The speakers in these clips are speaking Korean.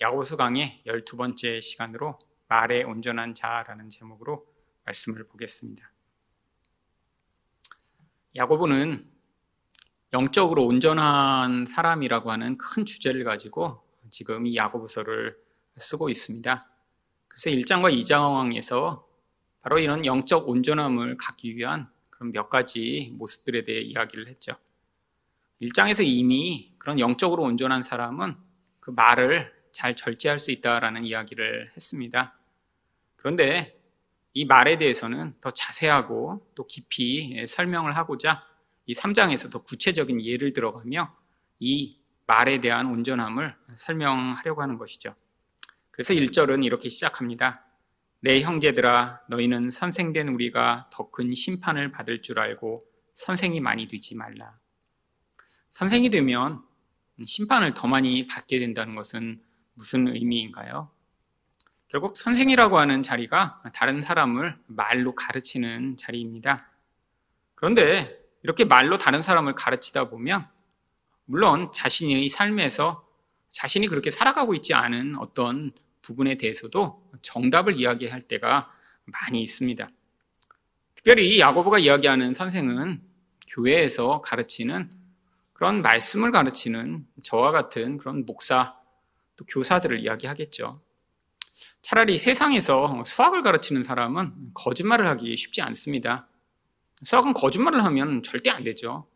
야고보서 강의 12번째 시간으로 말에 온전한 자라는 제목으로 말씀을 보겠습니다. 야고보는 영적으로 온전한 사람이라고 하는 큰 주제를 가지고 지금 이 야고보서를 쓰고 있습니다. 그래서 1장과 2장에서 바로 이런 영적 온전함을 갖기 위한 그런 몇 가지 모습들에 대해 이야기를 했죠. 1장에서 이미 그런 영적으로 온전한 사람은 그 말을 잘 절제할 수 있다라는 이야기를 했습니다. 그런데 이 말에 대해서는 더 자세하고 또 깊이 설명을 하고자 이 3장에서 더 구체적인 예를 들어가며 이 말에 대한 온전함을 설명하려고 하는 것이죠. 그래서 1절은 이렇게 시작합니다. 내 형제들아 너희는 선생된 우리가 더 큰 심판을 받을 줄 알고 선생이 많이 되지 말라. 선생이 되면 심판을 더 많이 받게 된다는 것은 무슨 의미인가요? 결국 선생이라고 하는 자리가 다른 사람을 말로 가르치는 자리입니다. 그런데 이렇게 말로 다른 사람을 가르치다 보면 물론 자신의 삶에서 자신이 그렇게 살아가고 있지 않은 어떤 부분에 대해서도 정답을 이야기할 때가 많이 있습니다. 특별히 야고보가 이야기하는 선생은 교회에서 가르치는 그런 말씀을 가르치는 저와 같은 그런 목사 또 교사들을 이야기하겠죠. 차라리 세상에서 수학을 가르치는 사람은 거짓말을 하기 쉽지 않습니다. 수학은 거짓말을 하면 절대 안 되죠.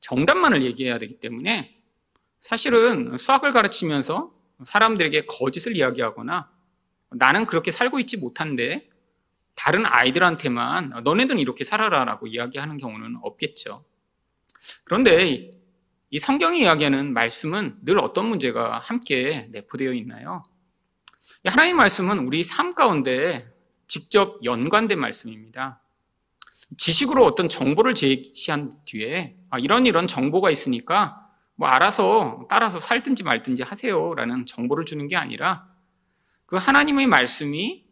정답만을 얘기해야 되기 때문에 사실은 수학을 가르치면서 사람들에게 거짓을 이야기하거나 나는 그렇게 살고 있지 못한데 다른 아이들한테만 너네들은 이렇게 살아라 라고 이야기하는 경우는 없겠죠. 그런데 이 성경이 이야기하는 말씀은 늘 어떤 문제가 함께 내포되어 있나요? 하나님 말씀은 우리 삶 가운데 직접 연관된 말씀입니다. 지식으로 어떤 정보를 제시한 뒤에 아, 이런 이런 정보가 있으니까 뭐 알아서 따라서 살든지 말든지 하세요라는 정보를 주는 게 아니라 그 하나님의 말씀이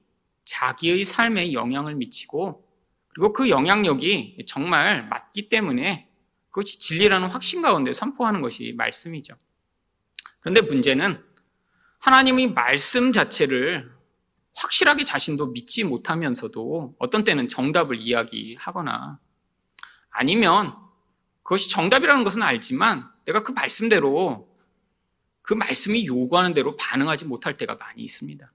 자기의 삶에 영향을 미치고 그리고 그 영향력이 정말 맞기 때문에 그것이 진리라는 확신 가운데 선포하는 것이 말씀이죠. 그런데 문제는 하나님의 말씀 자체를 확실하게 자신도 믿지 못하면서도 어떤 때는 정답을 이야기하거나 아니면 그것이 정답이라는 것은 알지만 내가 그 말씀대로 그 말씀이 요구하는 대로 반응하지 못할 때가 많이 있습니다.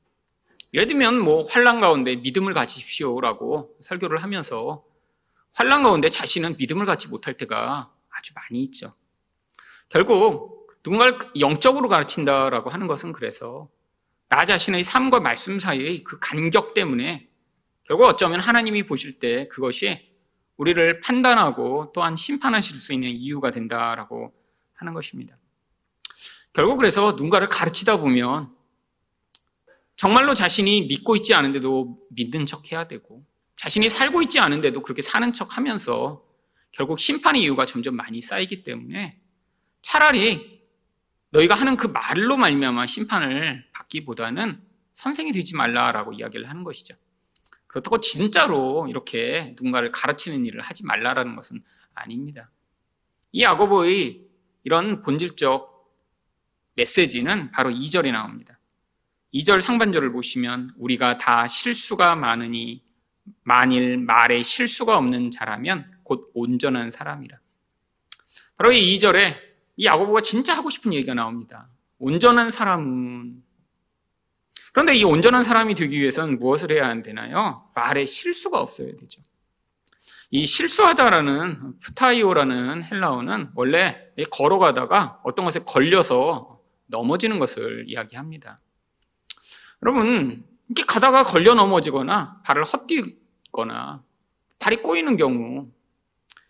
예를 들면 뭐 환란 가운데 믿음을 가지십시오라고 설교를 하면서 환란 가운데 자신은 믿음을 갖지 못할 때가 아주 많이 있죠. 결국 누군가를 영적으로 가르친다라고 하는 것은 그래서 나 자신의 삶과 말씀 사이의 그 간격 때문에 결국 어쩌면 하나님이 보실 때 그것이 우리를 판단하고 또한 심판하실 수 있는 이유가 된다라고 하는 것입니다. 결국 그래서 누군가를 가르치다 보면 정말로 자신이 믿고 있지 않은데도 믿는 척 해야 되고 자신이 살고 있지 않은데도 그렇게 사는 척 하면서 결국 심판의 이유가 점점 많이 쌓이기 때문에 차라리 너희가 하는 그 말로 말미암아 심판을 받기보다는 선생이 되지 말라라고 이야기를 하는 것이죠. 그렇다고 진짜로 이렇게 누군가를 가르치는 일을 하지 말라라는 것은 아닙니다. 이 야고보의 이런 본질적 메시지는 바로 2절에 나옵니다. 2절 상반절을 보시면 우리가 다 실수가 많으니 만일 말에 실수가 없는 자라면 곧 온전한 사람이라. 바로 이 2절에 이 야고보가 진짜 하고 싶은 얘기가 나옵니다. 온전한 사람은 그런데 이 온전한 사람이 되기 위해서는 무엇을 해야 되나요? 말에 실수가 없어야 되죠. 이 실수하다라는 푸타이오라는 헬라어는 원래 걸어가다가 어떤 것에 걸려서 넘어지는 것을 이야기합니다. 여러분, 이렇게 가다가 걸려 넘어지거나 발을 헛디거나 발이 꼬이는 경우,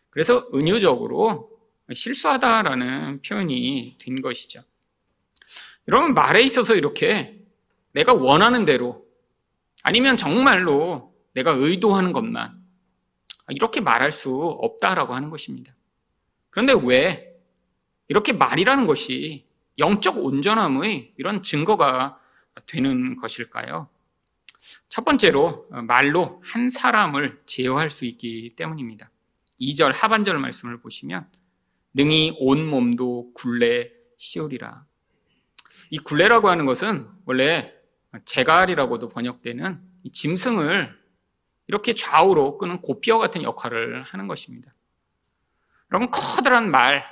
그래서 은유적으로 실수하다라는 표현이 된 것이죠. 여러분, 말에 있어서 이렇게 내가 원하는 대로 아니면 정말로 내가 의도하는 것만 이렇게 말할 수 없다라고 하는 것입니다. 그런데 왜 이렇게 말이라는 것이 영적 온전함의 이런 증거가 되는 것일까요? 첫 번째로 말로 한 사람을 제어할 수 있기 때문입니다. 2절 하반절 말씀을 보시면 능히 온 몸도 굴레 씌우리라. 이 굴레라고 하는 것은 원래 제갈이라고도 번역되는 짐승을 이렇게 좌우로 끄는 고뼈 같은 역할을 하는 것입니다. 여러분, 커다란 말,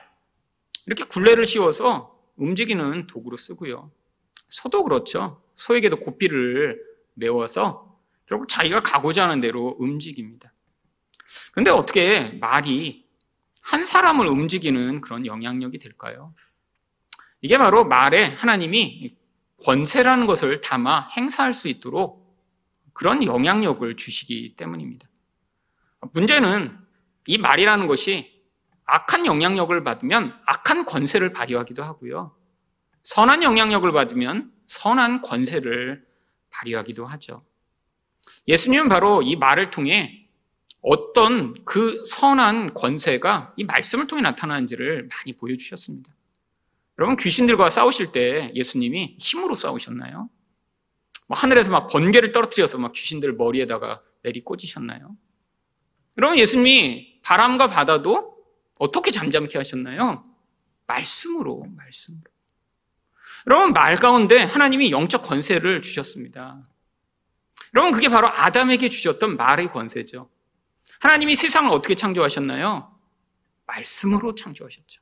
이렇게 굴레를 씌워서 움직이는 도구로 쓰고요. 소도 그렇죠. 소에게도 고삐를 메워서 결국 자기가 가고자 하는 대로 움직입니다. 그런데 어떻게 말이 한 사람을 움직이는 그런 영향력이 될까요? 이게 바로 말에 하나님이 권세라는 것을 담아 행사할 수 있도록 그런 영향력을 주시기 때문입니다. 문제는 이 말이라는 것이 악한 영향력을 받으면 악한 권세를 발휘하기도 하고요. 선한 영향력을 받으면 선한 권세를 발휘하기도 하죠. 예수님은 바로 이 말을 통해 어떤 그 선한 권세가 이 말씀을 통해 나타나는지를 많이 보여주셨습니다. 여러분, 귀신들과 싸우실 때 예수님이 힘으로 싸우셨나요? 뭐 하늘에서 막 번개를 떨어뜨려서 막 귀신들 머리에다가 내리 꽂으셨나요? 여러분, 예수님이 바람과 바다도 어떻게 잠잠케 하셨나요? 말씀으로, 말씀으로. 여러분, 말 가운데 하나님이 영적 권세를 주셨습니다. 여러분, 그게 바로 아담에게 주셨던 말의 권세죠. 하나님이 세상을 어떻게 창조하셨나요? 말씀으로 창조하셨죠.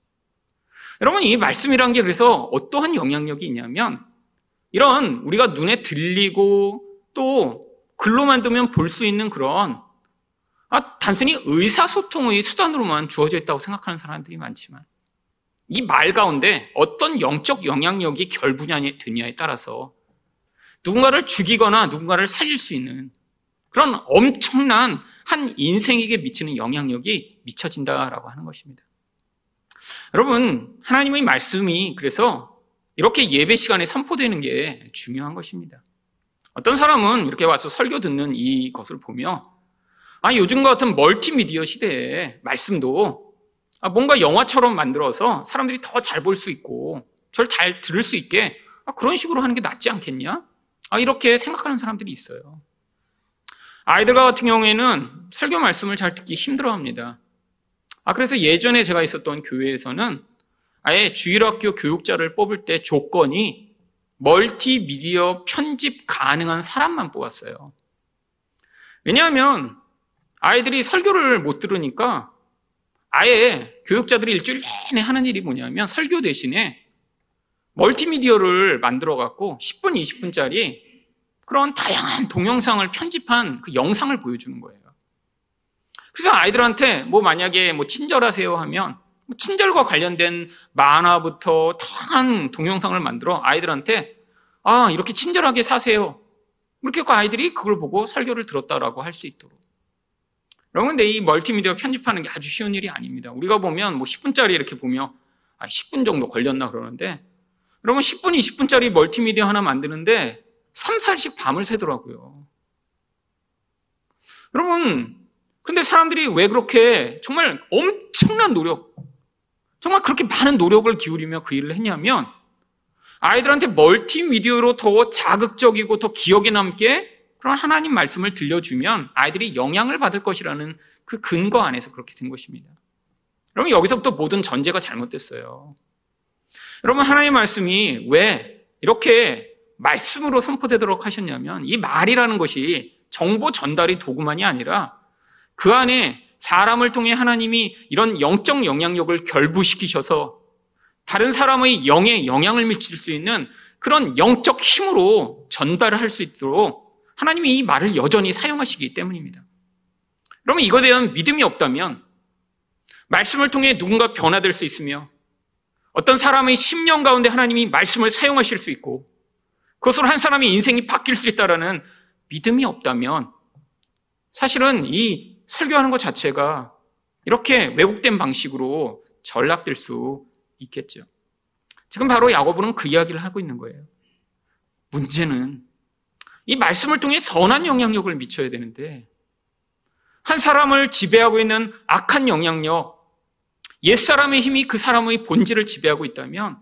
여러분, 이 말씀이란 게 그래서 어떠한 영향력이 있냐면, 이런 우리가 눈에 들리고 또 글로만 두면 볼 수 있는 그런 아, 단순히 의사소통의 수단으로만 주어져 있다고 생각하는 사람들이 많지만 이 말 가운데 어떤 영적 영향력이 결부냐 되냐에 따라서 누군가를 죽이거나 누군가를 살릴 수 있는 그런 엄청난 한 인생에게 미치는 영향력이 미쳐진다라고 하는 것입니다. 여러분, 하나님의 말씀이 그래서 이렇게 예배 시간에 선포되는 게 중요한 것입니다. 어떤 사람은 이렇게 와서 설교 듣는 이것을 보며 아, 요즘과 같은 멀티미디어 시대에 말씀도 아, 뭔가 영화처럼 만들어서 사람들이 더 잘 볼 수 있고 저를 잘 들을 수 있게 아, 그런 식으로 하는 게 낫지 않겠냐? 아, 이렇게 생각하는 사람들이 있어요. 아이들과 같은 경우에는 설교 말씀을 잘 듣기 힘들어 합니다. 아, 그래서 예전에 제가 있었던 교회에서는 아예 주일학교 교육자를 뽑을 때 조건이 멀티미디어 편집 가능한 사람만 뽑았어요. 왜냐하면 아이들이 설교를 못 들으니까 아예 교육자들이 일주일 내내 하는 일이 뭐냐면 설교 대신에 멀티미디어를 만들어 갖고 10분, 20분짜리 그런 다양한 동영상을 편집한 그 영상을 보여주는 거예요. 그래서 아이들한테 뭐 만약에 뭐 친절하세요 하면 뭐 친절과 관련된 만화부터 다양한 동영상을 만들어 아이들한테 아, 이렇게 친절하게 사세요. 이렇게 그 아이들이 그걸 보고 설교를 들었다라고 할 수 있도록. 여러분, 근데 이 멀티미디어 편집하는 게 아주 쉬운 일이 아닙니다. 우리가 보면 뭐 10분짜리 이렇게 보면 아, 10분 정도 걸렸나 그러는데 여러분 10분, 20분짜리 멀티미디어 하나 만드는데 3, 4일씩 밤을 새더라고요. 여러분, 근데 사람들이 왜 그렇게 정말 엄청난 노력, 정말 그렇게 많은 노력을 기울이며 그 일을 했냐면 아이들한테 멀티미디어로 더 자극적이고 더 기억에 남게 그런 하나님 말씀을 들려주면 아이들이 영향을 받을 것이라는 그 근거 안에서 그렇게 된 것입니다. 여러분, 여기서부터 모든 전제가 잘못됐어요. 여러분, 하나님의 말씀이 왜 이렇게 말씀으로 선포되도록 하셨냐면 이 말이라는 것이 정보 전달이 도구만이 아니라 그 안에 사람을 통해 하나님이 이런 영적 영향력을 결부시키셔서 다른 사람의 영에 영향을 미칠 수 있는 그런 영적 힘으로 전달을 할 수 있도록 하나님이 이 말을 여전히 사용하시기 때문입니다. 그러면 이거에 대한 믿음이 없다면 말씀을 통해 누군가 변화될 수 있으며 어떤 사람의 심령 가운데 하나님이 말씀을 사용하실 수 있고 그것으로 한 사람의 인생이 바뀔 수 있다라는 믿음이 없다면 사실은 이 설교하는 것 자체가 이렇게 왜곡된 방식으로 전락될 수 있겠죠. 지금 바로 야고보는 그 이야기를 하고 있는 거예요. 문제는 이 말씀을 통해 선한 영향력을 미쳐야 되는데 한 사람을 지배하고 있는 악한 영향력, 옛사람의 힘이 그 사람의 본질을 지배하고 있다면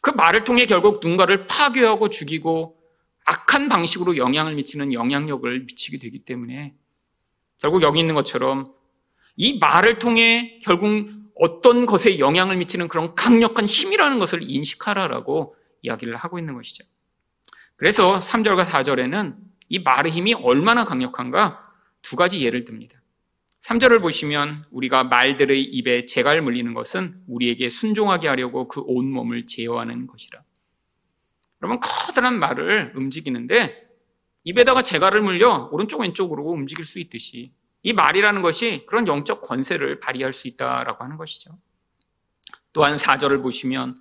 그 말을 통해 결국 누군가를 파괴하고 죽이고 악한 방식으로 영향을 미치는 영향력을 미치게 되기 때문에 결국 여기 있는 것처럼 이 말을 통해 결국 어떤 것에 영향을 미치는 그런 강력한 힘이라는 것을 인식하라라고 이야기를 하고 있는 것이죠. 그래서 3절과 4절에는 이 말의 힘이 얼마나 강력한가 두 가지 예를 듭니다. 3절을 보시면 우리가 말들의 입에 재갈 물리는 것은 우리에게 순종하게 하려고 그 온몸을 제어하는 것이라. 여러분 커다란 말을 움직이는데 입에다가 재갈을 물려 오른쪽 왼쪽으로 움직일 수 있듯이 이 말이라는 것이 그런 영적 권세를 발휘할 수 있다라고 하는 것이죠. 또한 4절을 보시면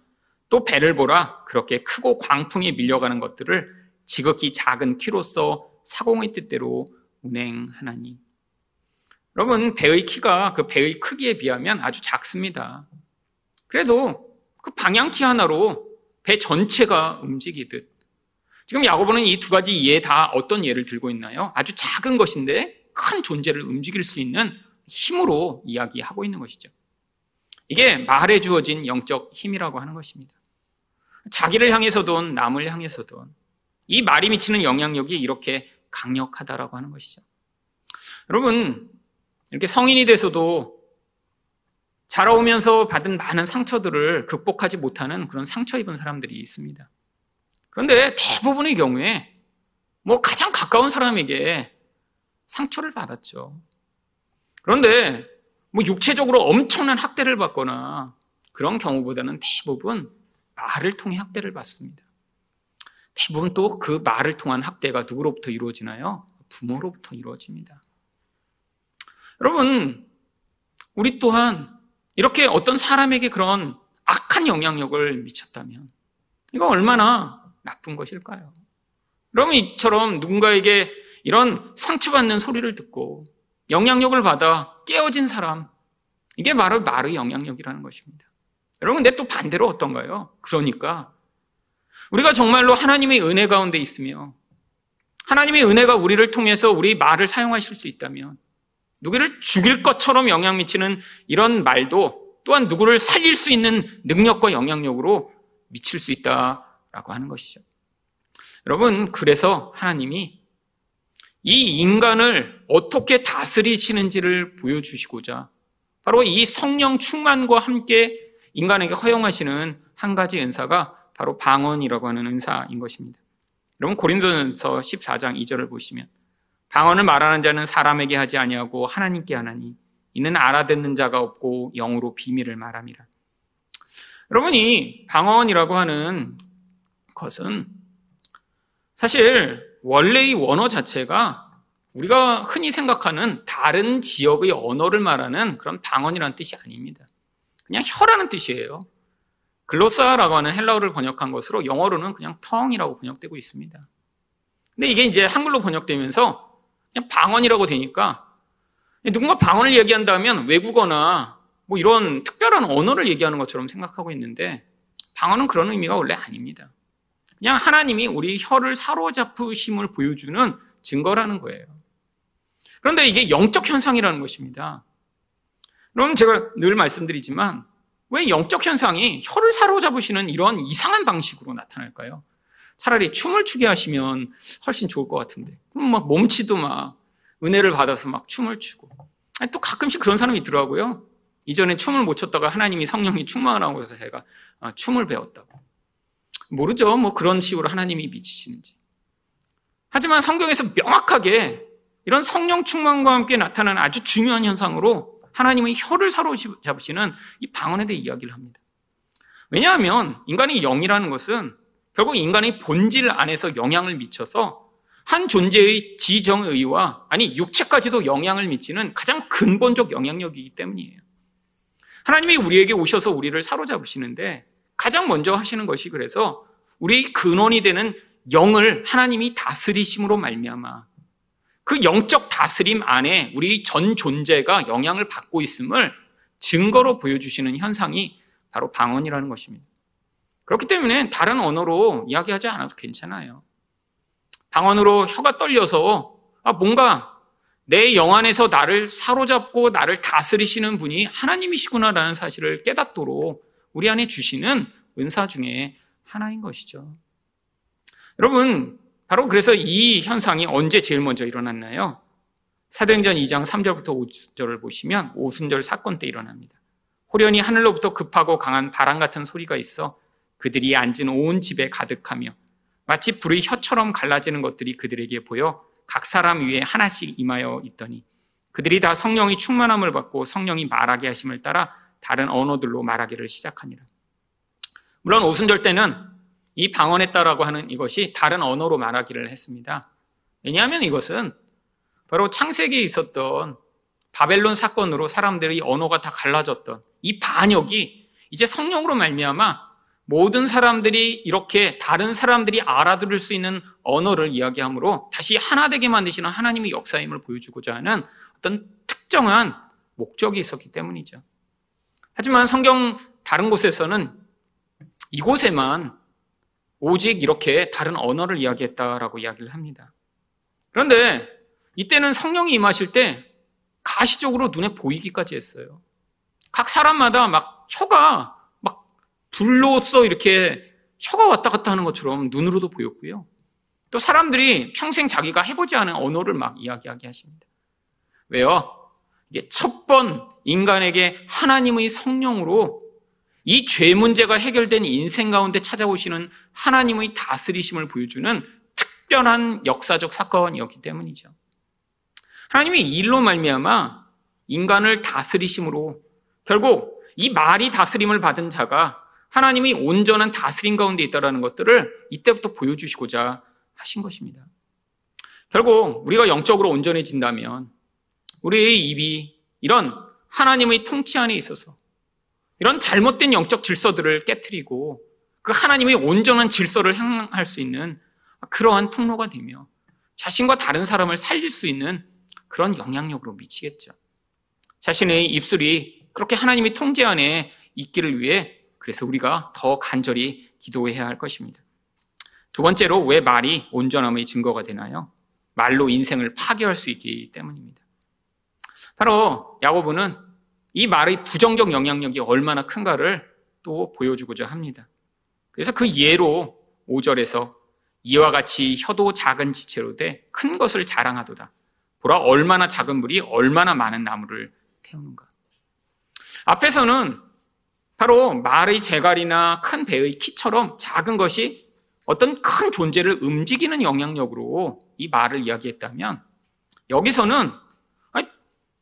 또 배를 보라 그렇게 크고 광풍이 밀려가는 것들을 지극히 작은 키로서 사공의 뜻대로 운행하나니 여러분 배의 키가 그 배의 크기에 비하면 아주 작습니다. 그래도 그 방향키 하나로 배 전체가 움직이듯 지금 야고보는 이 두 가지 예 다 어떤 예를 들고 있나요? 아주 작은 것인데 큰 존재를 움직일 수 있는 힘으로 이야기하고 있는 것이죠. 이게 말에 주어진 영적 힘이라고 하는 것입니다. 자기를 향해서든 남을 향해서든 이 말이 미치는 영향력이 이렇게 강력하다라고 하는 것이죠. 여러분, 이렇게 성인이 돼서도 자라오면서 받은 많은 상처들을 극복하지 못하는 그런 상처 입은 사람들이 있습니다. 그런데 대부분의 경우에 뭐 가장 가까운 사람에게 상처를 받았죠. 그런데 뭐 육체적으로 엄청난 학대를 받거나 그런 경우보다는 대부분 말을 통해 학대를 받습니다. 대부분 또 그 말을 통한 학대가 누구로부터 이루어지나요? 부모로부터 이루어집니다. 여러분, 우리 또한 이렇게 어떤 사람에게 그런 악한 영향력을 미쳤다면 이거 얼마나 나쁜 것일까요? 여러분 이처럼 누군가에게 이런 상처받는 소리를 듣고 영향력을 받아 깨어진 사람 이게 바로 말의 영향력이라는 것입니다. 여러분 근데 또 반대로 어떤가요? 그러니까 우리가 정말로 하나님의 은혜 가운데 있으며 하나님의 은혜가 우리를 통해서 우리 말을 사용하실 수 있다면 누구를 죽일 것처럼 영향 미치는 이런 말도 또한 누구를 살릴 수 있는 능력과 영향력으로 미칠 수 있다라고 하는 것이죠. 여러분, 그래서 하나님이 이 인간을 어떻게 다스리시는지를 보여주시고자 바로 이 성령 충만과 함께 인간에게 허용하시는 한 가지 은사가 바로 방언이라고 하는 은사인 것입니다. 여러분 고린도전서 14장 2절을 보시면 방언을 말하는 자는 사람에게 하지 아니하고 하나님께 하나니 이는 알아듣는 자가 없고 영으로 비밀을 말함이라. 여러분 이 방언이라고 하는 것은 사실 원래의 원어 자체가 우리가 흔히 생각하는 다른 지역의 언어를 말하는 그런 방언이라는 뜻이 아닙니다. 그냥 혀라는 뜻이에요. 글로사라고 하는 헬라어를 번역한 것으로 영어로는 그냥 텅이라고 번역되고 있습니다. 근데 이게 이제 한글로 번역되면서 그냥 방언이라고 되니까 누군가 방언을 얘기한다면 외국어나 뭐 이런 특별한 언어를 얘기하는 것처럼 생각하고 있는데 방언은 그런 의미가 원래 아닙니다. 그냥 하나님이 우리 혀를 사로잡으심을 보여주는 증거라는 거예요. 그런데 이게 영적 현상이라는 것입니다. 그럼 제가 늘 말씀드리지만 왜 영적 현상이 혀를 사로잡으시는 이런 이상한 방식으로 나타날까요? 차라리 춤을 추게 하시면 훨씬 좋을 것 같은데. 그럼 막 몸치도 막 은혜를 받아서 막 춤을 추고. 또 가끔씩 그런 사람이 있더라고요. 이전에 춤을 못 췄다가 하나님이 성령이 충만을 하고 해서 제가 아, 춤을 배웠다고. 모르죠. 뭐 그런 식으로 하나님이 미치시는지. 하지만 성경에서 명확하게 이런 성령 충만과 함께 나타나는 아주 중요한 현상으로 하나님의 혀를 사로잡으시는 이 방언에 대해 이야기를 합니다. 왜냐하면 인간의 영이라는 것은 결국 인간의 본질 안에서 영향을 미쳐서 한 존재의 지정의와 아니 육체까지도 영향을 미치는 가장 근본적 영향력이기 때문이에요. 하나님이 우리에게 오셔서 우리를 사로잡으시는데 가장 먼저 하시는 것이 그래서 우리 근원이 되는 영을 하나님이 다스리심으로 말미암아 그 영적 다스림 안에 우리 전 존재가 영향을 받고 있음을 증거로 보여주시는 현상이 바로 방언이라는 것입니다. 그렇기 때문에 다른 언어로 이야기하지 않아도 괜찮아요. 방언으로 혀가 떨려서 아, 뭔가 내 영 안에서 나를 사로잡고 나를 다스리시는 분이 하나님이시구나라는 사실을 깨닫도록 우리 안에 주시는 은사 중에 하나인 것이죠. 여러분, 바로 그래서 이 현상이 언제 제일 먼저 일어났나요? 사도행전 2장 3절부터 5절을 보시면 오순절 사건 때 일어납니다. 호련히 하늘로부터 급하고 강한 바람 같은 소리가 있어 그들이 앉은 온 집에 가득하며 마치 불의 혀처럼 갈라지는 것들이 그들에게 보여 각 사람 위에 하나씩 임하여 있더니 그들이 다 성령이 충만함을 받고 성령이 말하게 하심을 따라 다른 언어들로 말하기를 시작하니라. 물론 오순절 때는 이 방언했다라고 하는 이것이 다른 언어로 말하기를 했습니다. 왜냐하면 이것은 바로 창세기에 있었던 바벨론 사건으로 사람들의 언어가 다 갈라졌던 이 반역이 이제 성령으로 말미암아 모든 사람들이 이렇게 다른 사람들이 알아들을 수 있는 언어를 이야기하므로 다시 하나 되게 만드시는 하나님의 역사임을 보여주고자 하는 어떤 특정한 목적이 있었기 때문이죠. 하지만 성경 다른 곳에서는 이곳에만 오직 이렇게 다른 언어를 이야기했다라고 이야기를 합니다. 그런데 이때는 성령이 임하실 때 가시적으로 눈에 보이기까지 했어요. 각 사람마다 막 혀가 막 불로써 이렇게 혀가 왔다 갔다 하는 것처럼 눈으로도 보였고요. 또 사람들이 평생 자기가 해보지 않은 언어를 막 이야기하게 하십니다. 왜요? 이게 첫 번 인간에게 하나님의 성령으로 이 죄 문제가 해결된 인생 가운데 찾아오시는 하나님의 다스리심을 보여주는 특별한 역사적 사건이었기 때문이죠. 하나님이 일로 말미암아 인간을 다스리심으로 결국 이 말이 다스림을 받은 자가 하나님의 온전한 다스림 가운데 있다라는 것들을 이때부터 보여주시고자 하신 것입니다. 결국 우리가 영적으로 온전해진다면 우리의 입이 이런 하나님의 통치 안에 있어서 이런 잘못된 영적 질서들을 깨뜨리고 그 하나님의 온전한 질서를 향할 수 있는 그러한 통로가 되며 자신과 다른 사람을 살릴 수 있는 그런 영향력으로 미치겠죠. 자신의 입술이 그렇게 하나님의 통제 안에 있기를 위해 그래서 우리가 더 간절히 기도해야 할 것입니다. 두 번째로 왜 말이 온전함의 증거가 되나요? 말로 인생을 파괴할 수 있기 때문입니다. 바로 야고보는 이 말의 부정적 영향력이 얼마나 큰가를 또 보여주고자 합니다. 그래서 그 예로 5절에서 이와 같이 혀도 작은 지체로 돼 큰 것을 자랑하도다. 보라 얼마나 작은 물이 얼마나 많은 나무를 태우는가. 앞에서는 바로 말의 재갈이나 큰 배의 키처럼 작은 것이 어떤 큰 존재를 움직이는 영향력으로 이 말을 이야기했다면 여기서는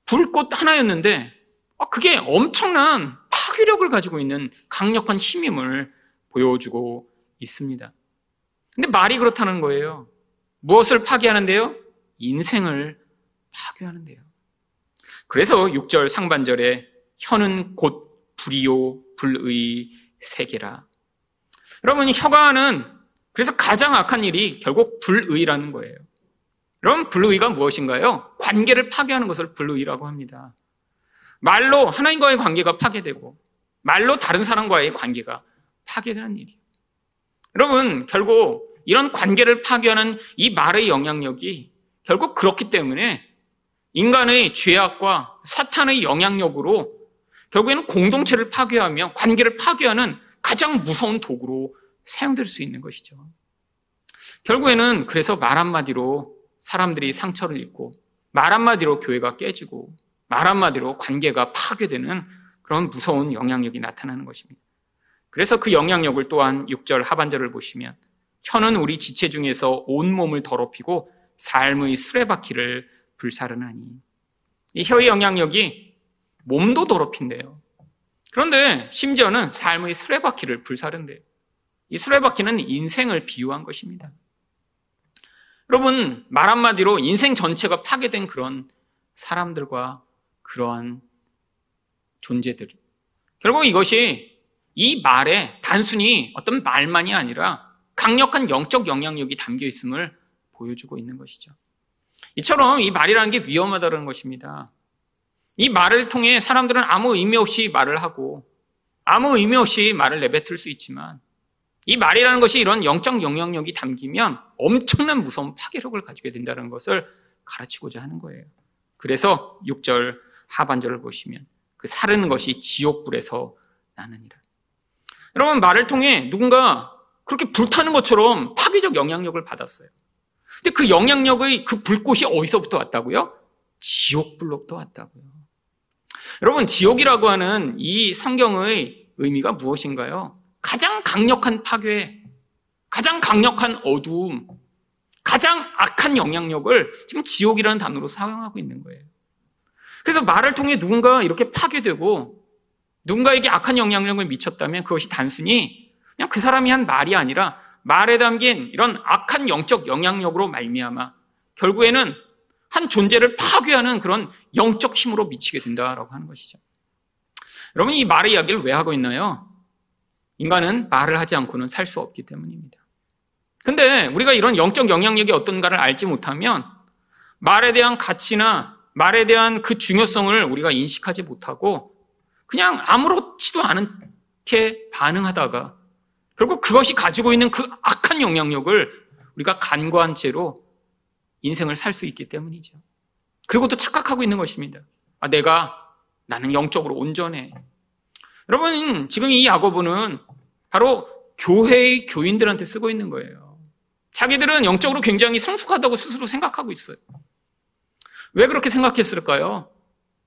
불꽃 하나였는데 아, 그게 엄청난 파괴력을 가지고 있는 강력한 힘임을 보여주고 있습니다. 근데 말이 그렇다는 거예요. 무엇을 파괴하는데요? 인생을 파괴하는데요. 그래서 6절 상반절에 혀는 곧 불이요 불의 세계라. 여러분 혀가는 그래서 가장 악한 일이 결국 불의라는 거예요. 그럼 불의가 무엇인가요? 관계를 파괴하는 것을 불의라고 합니다. 말로 하나님과의 관계가 파괴되고 말로 다른 사람과의 관계가 파괴되는 일이에요. 여러분 결국 이런 관계를 파괴하는 이 말의 영향력이 결국 그렇기 때문에 인간의 죄악과 사탄의 영향력으로 결국에는 공동체를 파괴하며 관계를 파괴하는 가장 무서운 도구로 사용될 수 있는 것이죠. 결국에는 그래서 말 한마디로 사람들이 상처를 입고 말 한마디로 교회가 깨지고 말 한마디로 관계가 파괴되는 그런 무서운 영향력이 나타나는 것입니다. 그래서 그 영향력을 또한 6절 하반절을 보시면 혀는 우리 지체 중에서 온몸을 더럽히고 삶의 수레바퀴를 불사르나니. 이 혀의 영향력이 몸도 더럽힌대요. 그런데 심지어는 삶의 수레바퀴를 불사른대요. 이 수레바퀴는 인생을 비유한 것입니다. 여러분, 말 한마디로 인생 전체가 파괴된 그런 사람들과 그러한 존재들. 결국 이것이 이 말에 단순히 어떤 말만이 아니라 강력한 영적 영향력이 담겨 있음을 보여주고 있는 것이죠. 이처럼 이 말이라는 게 위험하다는 것입니다. 이 말을 통해 사람들은 아무 의미 없이 말을 하고 아무 의미 없이 말을 내뱉을 수 있지만 이 말이라는 것이 이런 영적 영향력이 담기면 엄청난 무서운 파괴력을 가지게 된다는 것을 가르치고자 하는 거예요. 그래서 6절 하반절을 보시면 그 사르는 것이 지옥불에서 나느니라. 여러분 말을 통해 누군가 그렇게 불타는 것처럼 파괴적 영향력을 받았어요. 근데 그 영향력의 그 불꽃이 어디서부터 왔다고요? 지옥불로부터 왔다고요. 여러분, 지옥이라고 하는 이 성경의 의미가 무엇인가요? 가장 강력한 파괴, 가장 강력한 어두움, 가장 악한 영향력을 지금 지옥이라는 단어로 사용하고 있는 거예요. 그래서 말을 통해 누군가 이렇게 파괴되고 누군가에게 악한 영향력을 미쳤다면 그것이 단순히 그냥 그 사람이 한 말이 아니라 말에 담긴 이런 악한 영적 영향력으로 말미암아 결국에는 한 존재를 파괴하는 그런 영적 힘으로 미치게 된다라고 하는 것이죠. 여러분 이 말의 이야기를 왜 하고 있나요? 인간은 말을 하지 않고는 살 수 없기 때문입니다. 근데 우리가 이런 영적 영향력이 어떤가를 알지 못하면 말에 대한 가치나 말에 대한 그 중요성을 우리가 인식하지 못하고 그냥 아무렇지도 않게 반응하다가 결국 그것이 가지고 있는 그 악한 영향력을 우리가 간과한 채로 인생을 살 수 있기 때문이죠. 그리고 또 착각하고 있는 것입니다. 아, 내가 나는 영적으로 온전해. 여러분, 지금 이 야고보는 바로 교회의 교인들한테 쓰고 있는 거예요. 자기들은 영적으로 굉장히 성숙하다고 스스로 생각하고 있어요. 왜 그렇게 생각했을까요?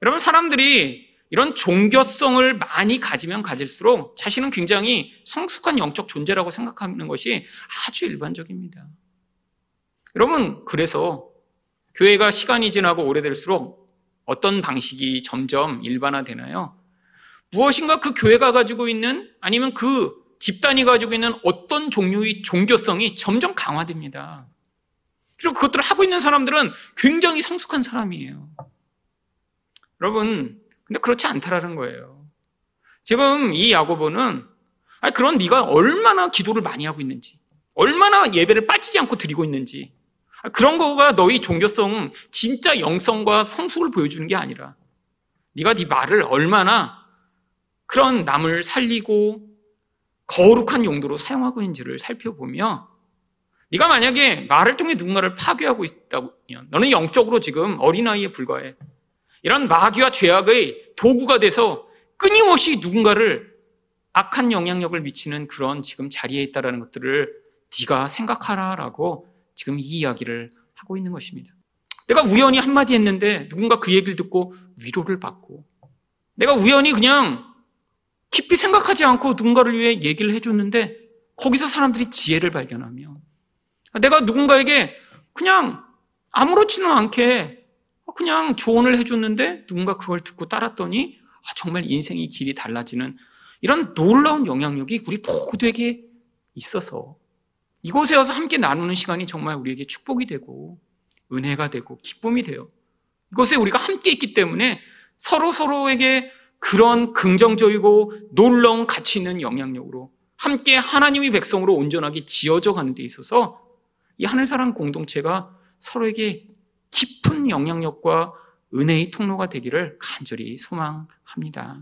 여러분, 사람들이 이런 종교성을 많이 가지면 가질수록 자신은 굉장히 성숙한 영적 존재라고 생각하는 것이 아주 일반적입니다. 여러분, 그래서 교회가 시간이 지나고 오래될수록 어떤 방식이 점점 일반화되나요? 무엇인가 그 교회가 가지고 있는 아니면 그 집단이 가지고 있는 어떤 종류의 종교성이 점점 강화됩니다. 그리고 그것들을 하고 있는 사람들은 굉장히 성숙한 사람이에요. 여러분, 근데 그렇지 않다라는 거예요. 지금 이 야고보는 아니, 그런 네가 얼마나 기도를 많이 하고 있는지, 얼마나 예배를 빠지지 않고 드리고 있는지, 그런 거가 너희 종교성, 진짜 영성과 성숙을 보여주는 게 아니라, 네가 네 말을 얼마나 그런 남을 살리고 거룩한 용도로 사용하고 있는지를 살펴보며 네가 만약에 말을 통해 누군가를 파괴하고 있다면 너는 영적으로 지금 어린아이에 불과해. 이런 마귀와 죄악의 도구가 돼서 끊임없이 누군가를 악한 영향력을 미치는 그런 지금 자리에 있다라는 것들을 네가 생각하라라고 지금 이 이야기를 하고 있는 것입니다. 내가 우연히 한마디 했는데 누군가 그 얘기를 듣고 위로를 받고 내가 우연히 그냥 깊이 생각하지 않고 누군가를 위해 얘기를 해줬는데 거기서 사람들이 지혜를 발견하며 내가 누군가에게 그냥 아무렇지는 않게 그냥 조언을 해줬는데 누군가 그걸 듣고 따랐더니 아, 정말 인생의 길이 달라지는 이런 놀라운 영향력이 우리 모두에게 있어서 이곳에 와서 함께 나누는 시간이 정말 우리에게 축복이 되고 은혜가 되고 기쁨이 돼요. 이곳에 우리가 함께 있기 때문에 서로 서로에게 그런 긍정적이고 놀라운 가치 있는 영향력으로 함께 하나님의 백성으로 온전하게 지어져 가는 데 있어서 이 하늘사랑 공동체가 서로에게 깊은 영향력과 은혜의 통로가 되기를 간절히 소망합니다.